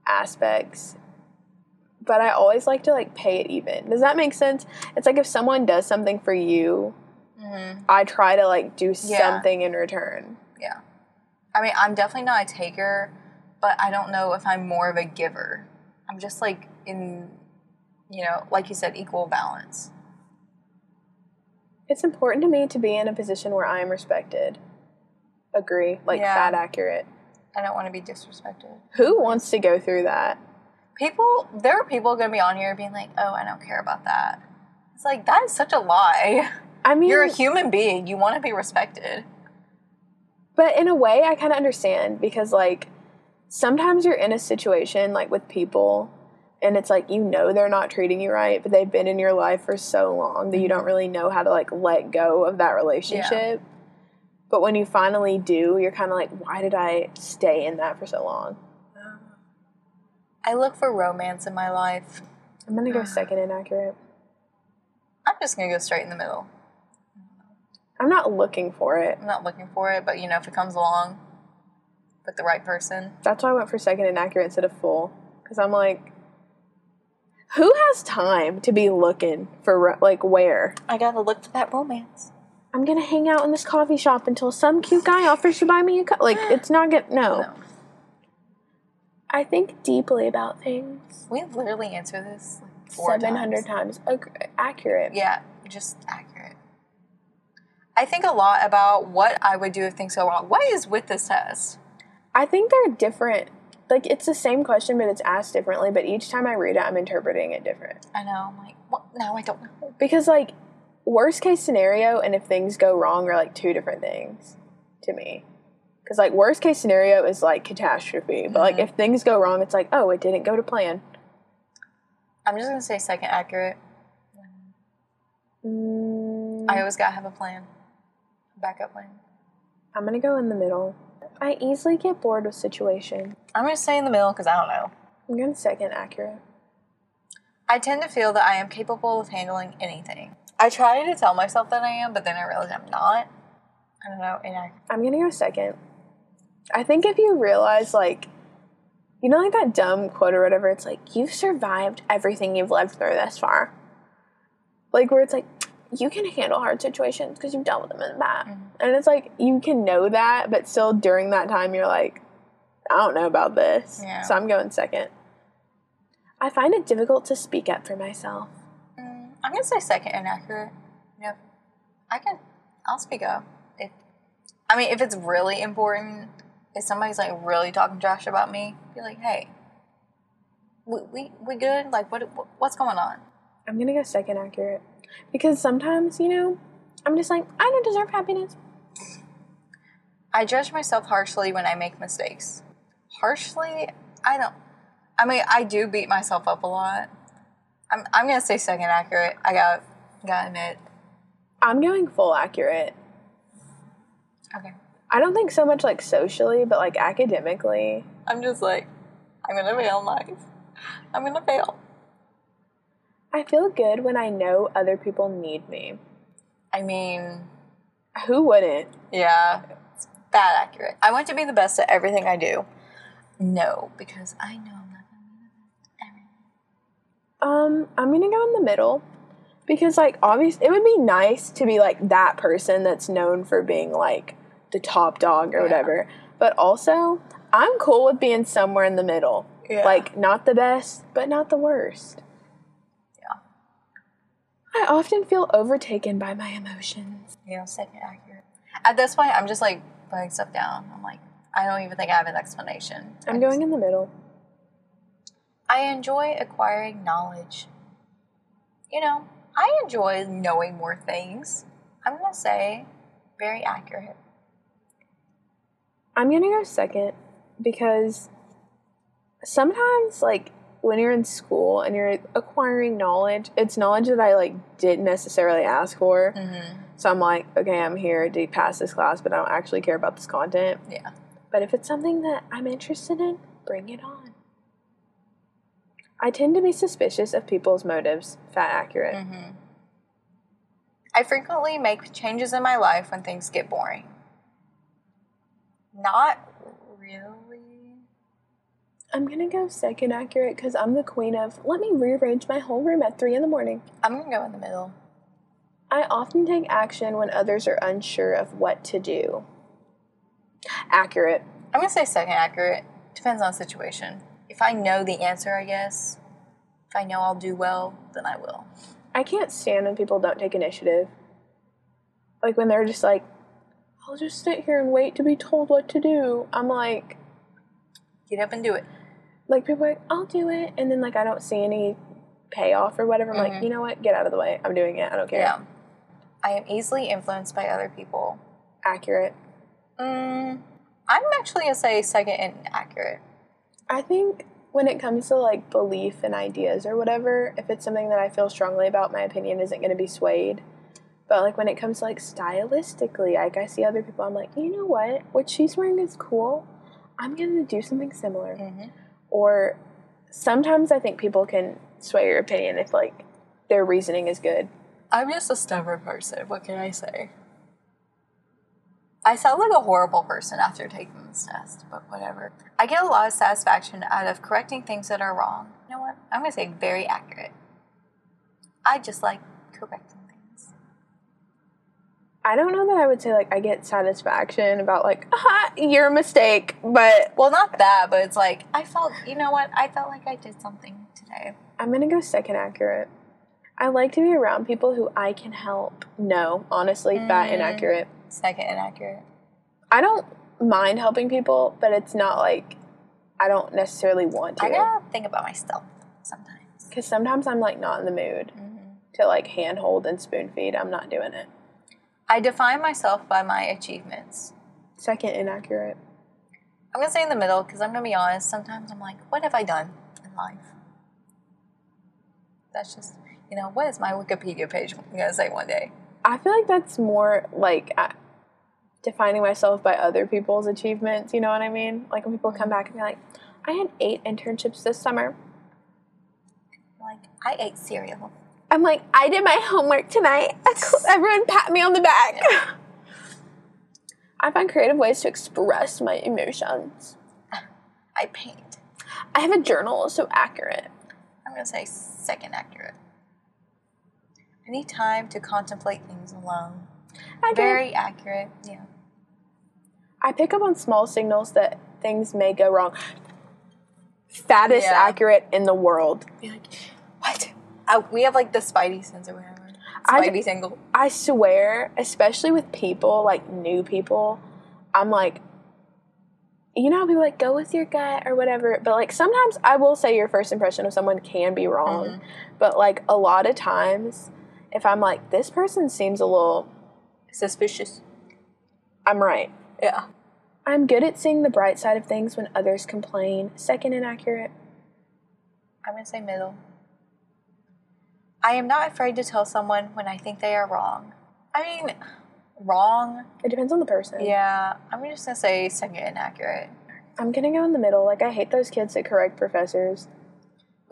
aspects. But I always like to like pay it even. Does that make sense? It's like if someone does something for you, hmm I try to like do Yeah. something in return. Yeah, I mean, I'm definitely not a taker, but I don't know if I'm more of a giver. I'm just like in, you know, like you said, equal balance. It's important to me to be in a position where I am respected. Agree. Like Yeah. fat accurate. I don't want to be disrespected. Who wants to go through that? People, there are people gonna be on here being like, "Oh, I don't care about that." It's like that is such a lie. I mean, You're a human being. You want to be respected. But in a way, I kind of understand because, like, sometimes you're in a situation, like, with people, and it's like you know they're not treating you right, but they've been in your life for so long that you don't mm-hmm. really know how to, like, let go of that relationship. But when you finally do, you're kind of like, why did I stay in that for so long? Um, I look for romance in my life. I'm to go second inaccurate. I'm just gonna go straight in the middle. I'm not looking for it. I'm not looking for it, but you know, if it comes along with the right person, That's why I went for second and accurate instead of full. Because I'm like, who has time to be looking for like where? I gotta look for that romance. I'm gonna hang out in this coffee shop until some cute guy offers to buy me a cup. Like it's not good. No. No. I think deeply about things. We've literally answer this like four Seven hundred times. times. Ag- accurate. Yeah, just accurate. I think a lot about what I would do if things go wrong. What is with this test? I think they're different. Like it's the same question, but it's asked differently. But each time I read it, I'm interpreting it different. I know. I'm like, what? Now I don't know. Because like worst case scenario and if things go wrong are like two different things to me. Because like worst case scenario is like catastrophe, but like Mhm. if things go wrong, it's like oh, it didn't go to plan. I'm just gonna say second accurate. Mm, I always gotta have a plan, backup plan. I'm gonna go in the middle. I easily get bored with situation. I'm gonna stay in the middle because I don't know. I'm going to second accurate. I tend to feel that I am capable of handling anything. I try to tell myself that I am, but then I realize I'm not. I don't know. I'm gonna go second. I think if you realize, like, you know, like that dumb quote or whatever, it's like, you've survived everything you've lived through this far. Like, where it's like, you can handle hard situations because you've dealt with them in the past. And it's like, you can know that, but still during that time, you're like, I don't know about this. Yeah. So I'm going second. I find it difficult to speak up for myself. Mm, I'm gonna say second inaccurate. Yep. I can. I'll speak up. If I mean, if it's really important, if somebody's like really talking trash about me, be like, hey, we we, we good? Like, what what's going on? I'm gonna go second accurate. Because sometimes, you know, I'm just like, I don't deserve happiness. I judge myself harshly when I make mistakes. Harshly, I don't. I mean, I do beat myself up a lot. I'm I'm gonna say second accurate. I got gotta admit. I'm going full accurate. Okay. I don't think so much like socially, but like academically. I'm just like, I'm gonna fail life. I'm gonna fail. I feel good when I know other people need me. I mean, Who wouldn't? yeah, it's bad accurate. I want to be the best at everything I do. No, because I know I'm not gonna be the best at everything. Um, I'm gonna go in the middle because like obviously it would be nice to be like that person that's known for being like the top dog or Yeah. whatever. But also, I'm cool with being somewhere in the middle. Yeah. Like not the best, but not the worst. Yeah. I often feel overtaken by my emotions. You know, second accurate. At this point, I'm just like putting stuff down. I'm like, I don't even think I have an explanation. I'm going in the middle. I enjoy acquiring knowledge. You know, I enjoy knowing more things. I'm gonna say very accurate. I'm gonna go second because sometimes, like, when you're in school and you're acquiring knowledge, it's knowledge that I like didn't necessarily ask for. Mm-hmm. So I'm like, okay, I'm here to pass this class, but I don't actually care about this content. Yeah. But if it's something that I'm interested in, bring it on. I tend to be suspicious of people's motives. Fat accurate. Mm-hmm. I frequently make changes in my life when things get boring. Not really. I'm gonna go second accurate because I'm the queen of let me rearrange my whole room at three in the morning. I'm gonna go in the middle. I often take action when others are unsure of what to do. Accurate. I'm gonna say second accurate. Depends on the situation. If I know the answer, I guess. If I know I'll do well, then I will. I can't stand when people don't take initiative. Like when they're just like, I'll just sit here and wait to be told what to do. I'm like, Get up and do it. Like people are like, I'll do it, and then like I don't see any payoff or whatever. I'm like, Mhm. you know what? Get out of the way. I'm doing it. I don't care. Yeah. I am easily influenced by other people. Accurate. Mm, I'm actually gonna say second and accurate. I think when it comes to like belief and ideas or whatever, if it's something that I feel strongly about, my opinion isn't going to be swayed. But like when it comes to like stylistically, like I see other people, I'm like, you know what? What she's wearing is cool. I'm going to do something similar. Mm-hmm. Or sometimes I think people can sway your opinion if like their reasoning is good. I'm just a stubborn person. What can I say? I sound like a horrible person after taking this test, but whatever. I get a lot of satisfaction out of correcting things that are wrong. You know what? I'm gonna say very accurate. I just like correcting. I don't know that I would say like I get satisfaction about like, aha, you're a mistake, but Well, not that, but it's like I felt. You know what? I felt like I did something today. I'm gonna go second accurate. I like to be around people who I can help. No, honestly, that Mm. inaccurate. Second inaccurate. I don't mind helping people, but it's not like I don't necessarily want to. I gotta think about myself sometimes. Because sometimes I'm like not in the mood to like handhold and spoon feed. I'm not doing it. I define myself by my achievements. Second inaccurate. I'm gonna say in the middle because I'm gonna be honest. Sometimes I'm like, what have I done in life? That's just, you know, what is my Wikipedia page gonna say one day? I feel like that's more like uh, defining myself by other people's achievements. You know what I mean? Like when people come back and be like, I had eight internships this summer. Like, I ate cereal. I'm like, I did my homework tonight. Everyone pat me on the back. I find creative ways to express my emotions. I paint. I have a journal, so accurate. I'm gonna say second accurate. I need time to contemplate things alone. Accurate. Very accurate. Yeah. I pick up on small signals that things may go wrong. Fattest Yeah. accurate in the world. Be like, Uh, we have like the Spidey sense or whatever. I- Spidey single. I swear, especially with people, like new people, I'm like, you know, how people like go with your gut or whatever. But like sometimes I will say your first impression of someone can be wrong. Mhm. But like a lot of times, if I'm like, this person seems a little, Suspicious. I'm right. Yeah. I'm good at seeing the bright side of things when others complain. Second inaccurate. I'm gonna say middle. I am not afraid to tell someone when I think they are wrong. I mean, wrong. It depends on the person. Yeah, I'm just gonna say second inaccurate. I'm gonna go in the middle. Like I hate those kids that correct professors.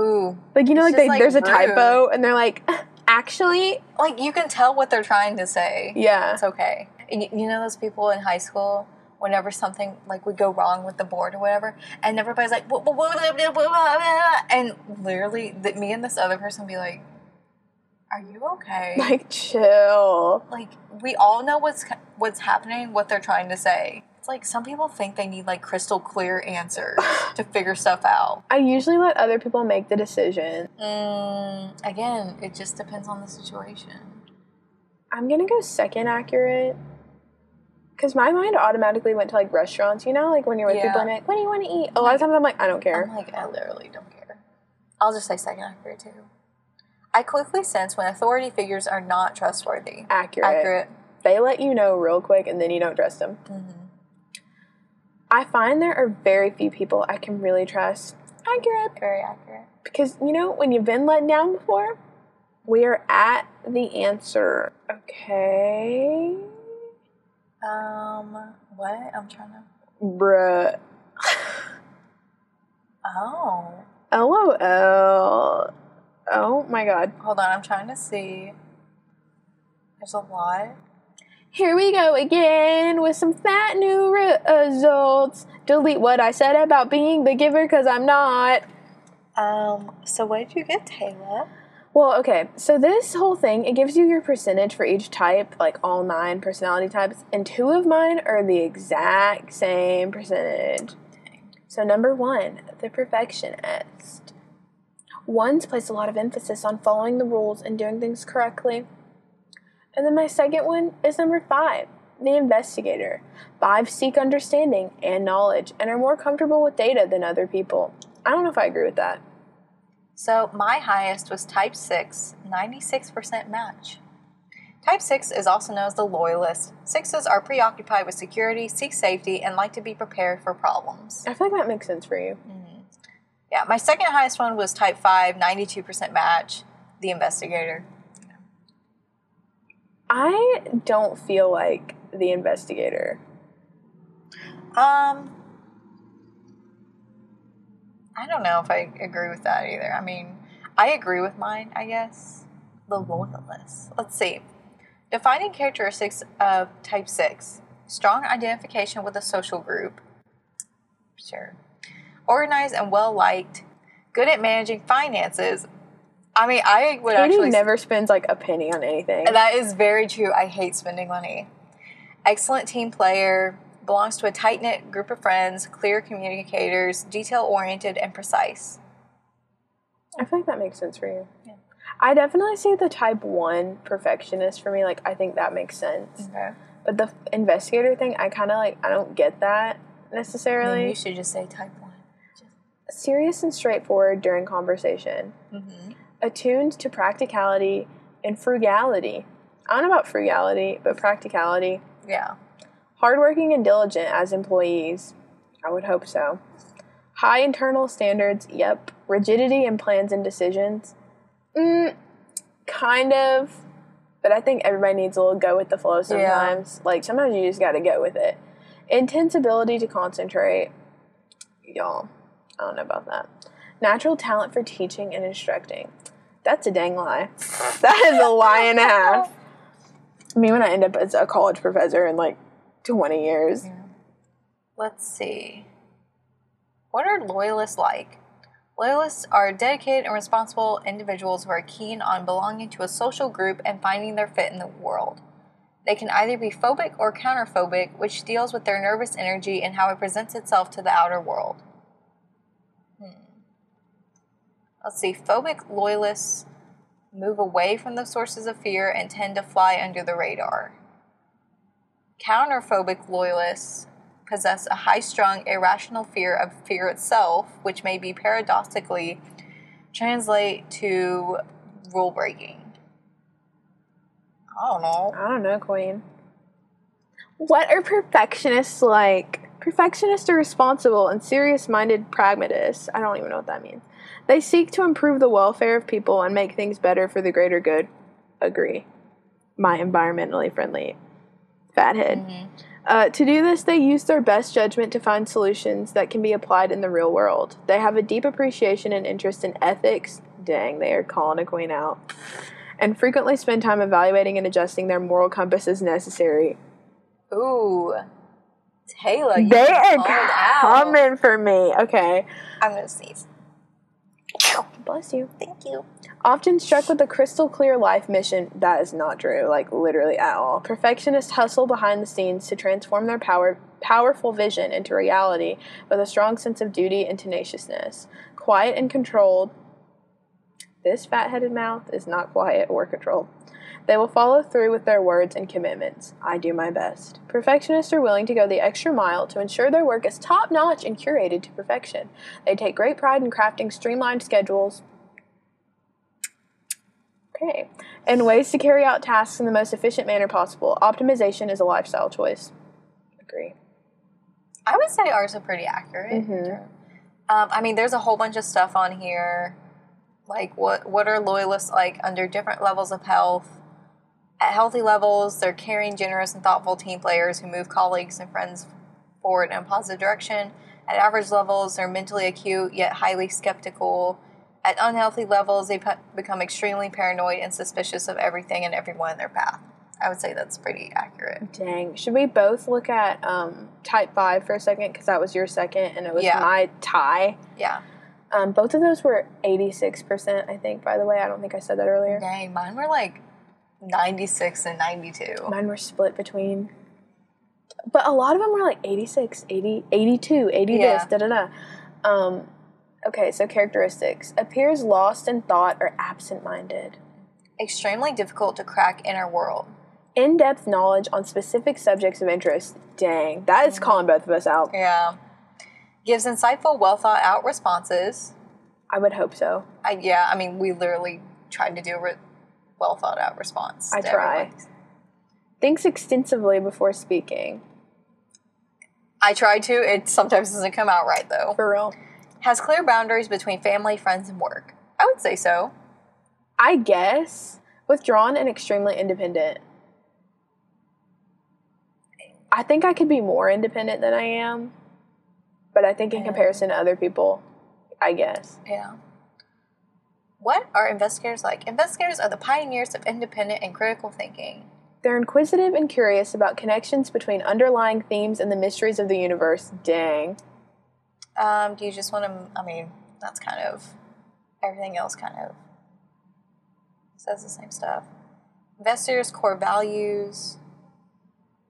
Ooh, Like you know, like, they, like, there's a typo and they're like, actually, like you can tell what they're trying to say. yeah. It's okay. You, you know those people in high school, whenever something like would go wrong with the board or whatever, and everybody's like, and literally, the, me and this other person would be like, "Are you okay?" Like chill. like we all know what's what's happening, what they're trying to say. It's like some people think they need like crystal clear answers to figure stuff out. I usually let other people make the decision. Mm, again, it just depends on the situation. I'm gonna go second accurate. Cause my mind automatically went to like restaurants, you know, like when you're with Yeah. people and like, what do you want to eat? A lot of times I'm like, I don't care. I'm like, I literally don't care. I'll just say second accurate too. I quickly sense when authority figures are not trustworthy. accurate. Accurate. They let you know real quick and then you don't trust them. I find there are very few people I can really trust. Accurate. Very accurate. Because, you know, when you've been let down before, we are at the answer. Okay. Um, what? I'm trying to. Bruh. Oh, LOL. Oh my god. hold on. I'm trying to see. There's a lot. Here we go again with some fat new results. Delete what I said about being the giver because I'm not. Um. So what did you get, Taylor? Well, okay, so this whole thing, it gives you your percentage for each type, like all nine personality types, and two of mine are the exact same percentage. So, number one, the perfectionist. Ones place a lot of emphasis on following the rules and doing things correctly. And then my second one is number five, the investigator. Five seek understanding and knowledge and are more comfortable with data than other people. I don't know if I agree with that. So my highest was type 6, 96% match. Type 6 is also known as the loyalist. Sixes are preoccupied with security, seek safety, and like to be prepared for problems. I feel like that makes sense for you. Mm-hmm. Yeah, my second highest one was type 5, 92% match, the investigator. I don't feel like the investigator. Um, I don't know if I agree with that either. I mean, I agree with mine, I guess. The loyalist. Let's see. Defining characteristics of type 6 strong identification with a social group. Sure. Organized and well liked, good at managing finances. I mean, I would Katie actually never spends like a penny on anything. that is very true. I hate spending money. Excellent team player, belongs to a tight knit group of friends, clear communicators, detail oriented, and precise. I feel like that makes sense for you. Yeah. I definitely see the type one perfectionist for me. Like, I think that makes sense. Okay. But the investigator thing, I kind of like, I don't get that Then necessarily. you should just say type one. Serious and straightforward during conversation, Mm-hmm. attuned to practicality and frugality. I don't know about frugality, but practicality. Yeah. Hardworking and diligent as employees. I would hope so. High internal standards. Yep. Rigidity in plans and decisions. Mm, kind of. But I think everybody needs a little go with the flow sometimes. Like sometimes you just got to go with it. Intense ability to concentrate. Y'all, I don't know about that. Natural talent for teaching and instructing. That's a dang lie. That is a lie and a half. Me when I end up as a college professor in like 20 years. Let's see. What are loyalists like? Loyalists are dedicated and responsible individuals who are keen on belonging to a social group and finding their fit in the world. They can either be phobic or counterphobic, which deals with their nervous energy and how it presents itself to the outer world. Let's see. Phobic loyalists move away from the sources of fear and tend to fly under the radar. Counterphobic loyalists possess a high strung, irrational fear of fear itself, which may be paradoxically translate to rule breaking. I don't know. I don't know, Queen. What are perfectionists like? Perfectionists are responsible and serious minded pragmatists. I don't even know what that means. They seek to improve the welfare of people and make things better for the greater good. Agree. My environmentally friendly fathead. Uh, to do this, they use their best judgment to find solutions that can be applied in the real world. They have a deep appreciation and interest in ethics. Dang, they are calling a queen out. And frequently spend time evaluating and adjusting their moral compass as necessary. Ooh. Taylor, They are called out. coming for me. Okay. I'm gonna sneeze. Bless you. Thank you. Often struck with a crystal clear life mission, that is not true, like literally at all. Perfectionists hustle behind the scenes to transform their power, powerful vision into reality with a strong sense of duty and tenaciousness. Quiet and controlled. This fat headed mouth is not quiet or controlled. They will follow through with their words and commitments. I do my best. Perfectionists are willing to go the extra mile to ensure their work is top notch and curated to perfection. They take great pride in crafting streamlined schedules, Okay. And ways to carry out tasks in the most efficient manner possible. Optimization is a lifestyle choice. Agree. I would say ours are pretty accurate. Mhm. Um, I mean, there's a whole bunch of stuff on here, like what what are loyalists like under different levels of health. At healthy levels, they're caring, generous, and thoughtful team players who move colleagues and friends forward in a positive direction. At average levels, they're mentally acute yet highly skeptical. At unhealthy levels, they become extremely paranoid and suspicious of everything and everyone in their path. I would say that's pretty accurate. Dang. Should we both look at um, type 5 for a second? Because that was your second and it was Yeah. my tie. Yeah. Um, both of those were 86%, I think, by the way. I don't think I said that earlier. Dang, mine were like 96 and 92. Mine were split between. But a lot of them were like 86, 80, 82, 80 Yeah. this, da da da. Um, okay, so characteristics. Appears lost in thought or absent minded. Extremely difficult to crack inner world. in depth knowledge on specific subjects of interest. Dang, that is calling both of us out. Yeah. Gives insightful, well thought out responses. I would hope so. I, yeah, I mean, we literally tried to do a re- well thought out response. I try. everyone. Thinks extensively before speaking. I try to. It sometimes doesn't come out right, though. For real. Has clear boundaries between family, friends, and work. I would say so. I guess withdrawn and extremely independent. I think I could be more independent than I am, but I think in Yeah. comparison to other people, I guess. Yeah. What are investigators like? Investigators are the pioneers of independent and critical thinking. They're inquisitive and curious about connections between underlying themes and the mysteries of the universe. Dang. Um, do you just want to? I mean, that's kind of everything else. Kind of says the same stuff. Investors' core values,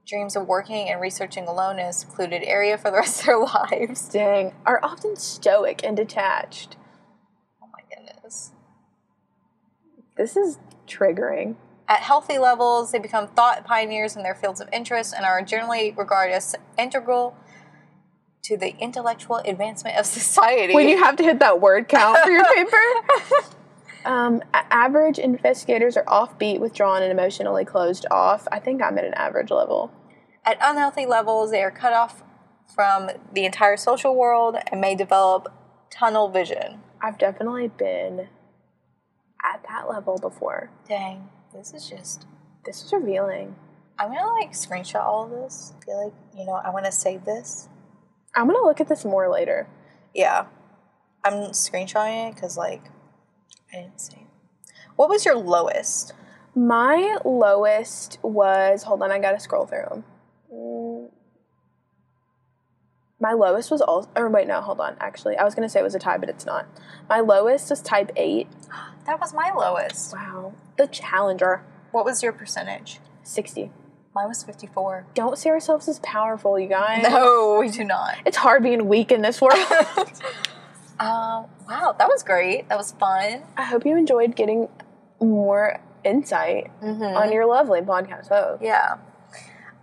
dreams of working and researching alone in a secluded area for the rest of their lives. Dang. Are often stoic and detached. This is triggering. At healthy levels, they become thought pioneers in their fields of interest and are generally regarded as integral to the intellectual advancement of society. When you have to hit that word count for your paper. um, average investigators are offbeat, withdrawn, and emotionally closed off. I think I'm at an average level. At unhealthy levels, they are cut off from the entire social world and may develop tunnel vision. I've definitely been at that level before. Dang, this is just. This is revealing. I'm gonna like screenshot all of this. I feel like, you know, I wanna save this. I'm gonna look at this more later. Yeah. I'm screenshotting it because, like, I didn't see. What was your lowest? My lowest was hold on, I gotta scroll through them. Mm. My lowest was all, or wait, no, hold on. Actually, I was gonna say it was a tie, but it's not. My lowest was type eight. That was my lowest. Wow, the Challenger, What was your percentage? sixty. Mine was 54. Don't see ourselves as powerful, you guys. No, we do not. It's hard being weak in this world. Um, wow, that was great. That was fun. I hope you enjoyed getting more insight on your lovely podcast host. Yeah.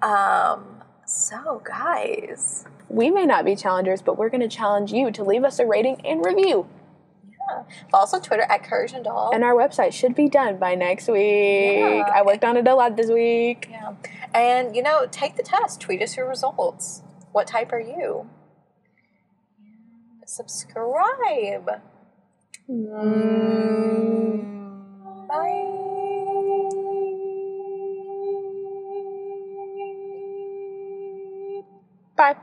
Um, so, guys, We may not be challengers, but we're going to challenge you to leave us a rating and review. yeah. Follow us on Twitter at Courage and Doll. And our website should be done by next week. Yeah. I worked on it a lot this week. yeah. And, you know, take the test. Tweet us your results. What type are you? Subscribe. Bye. Bye.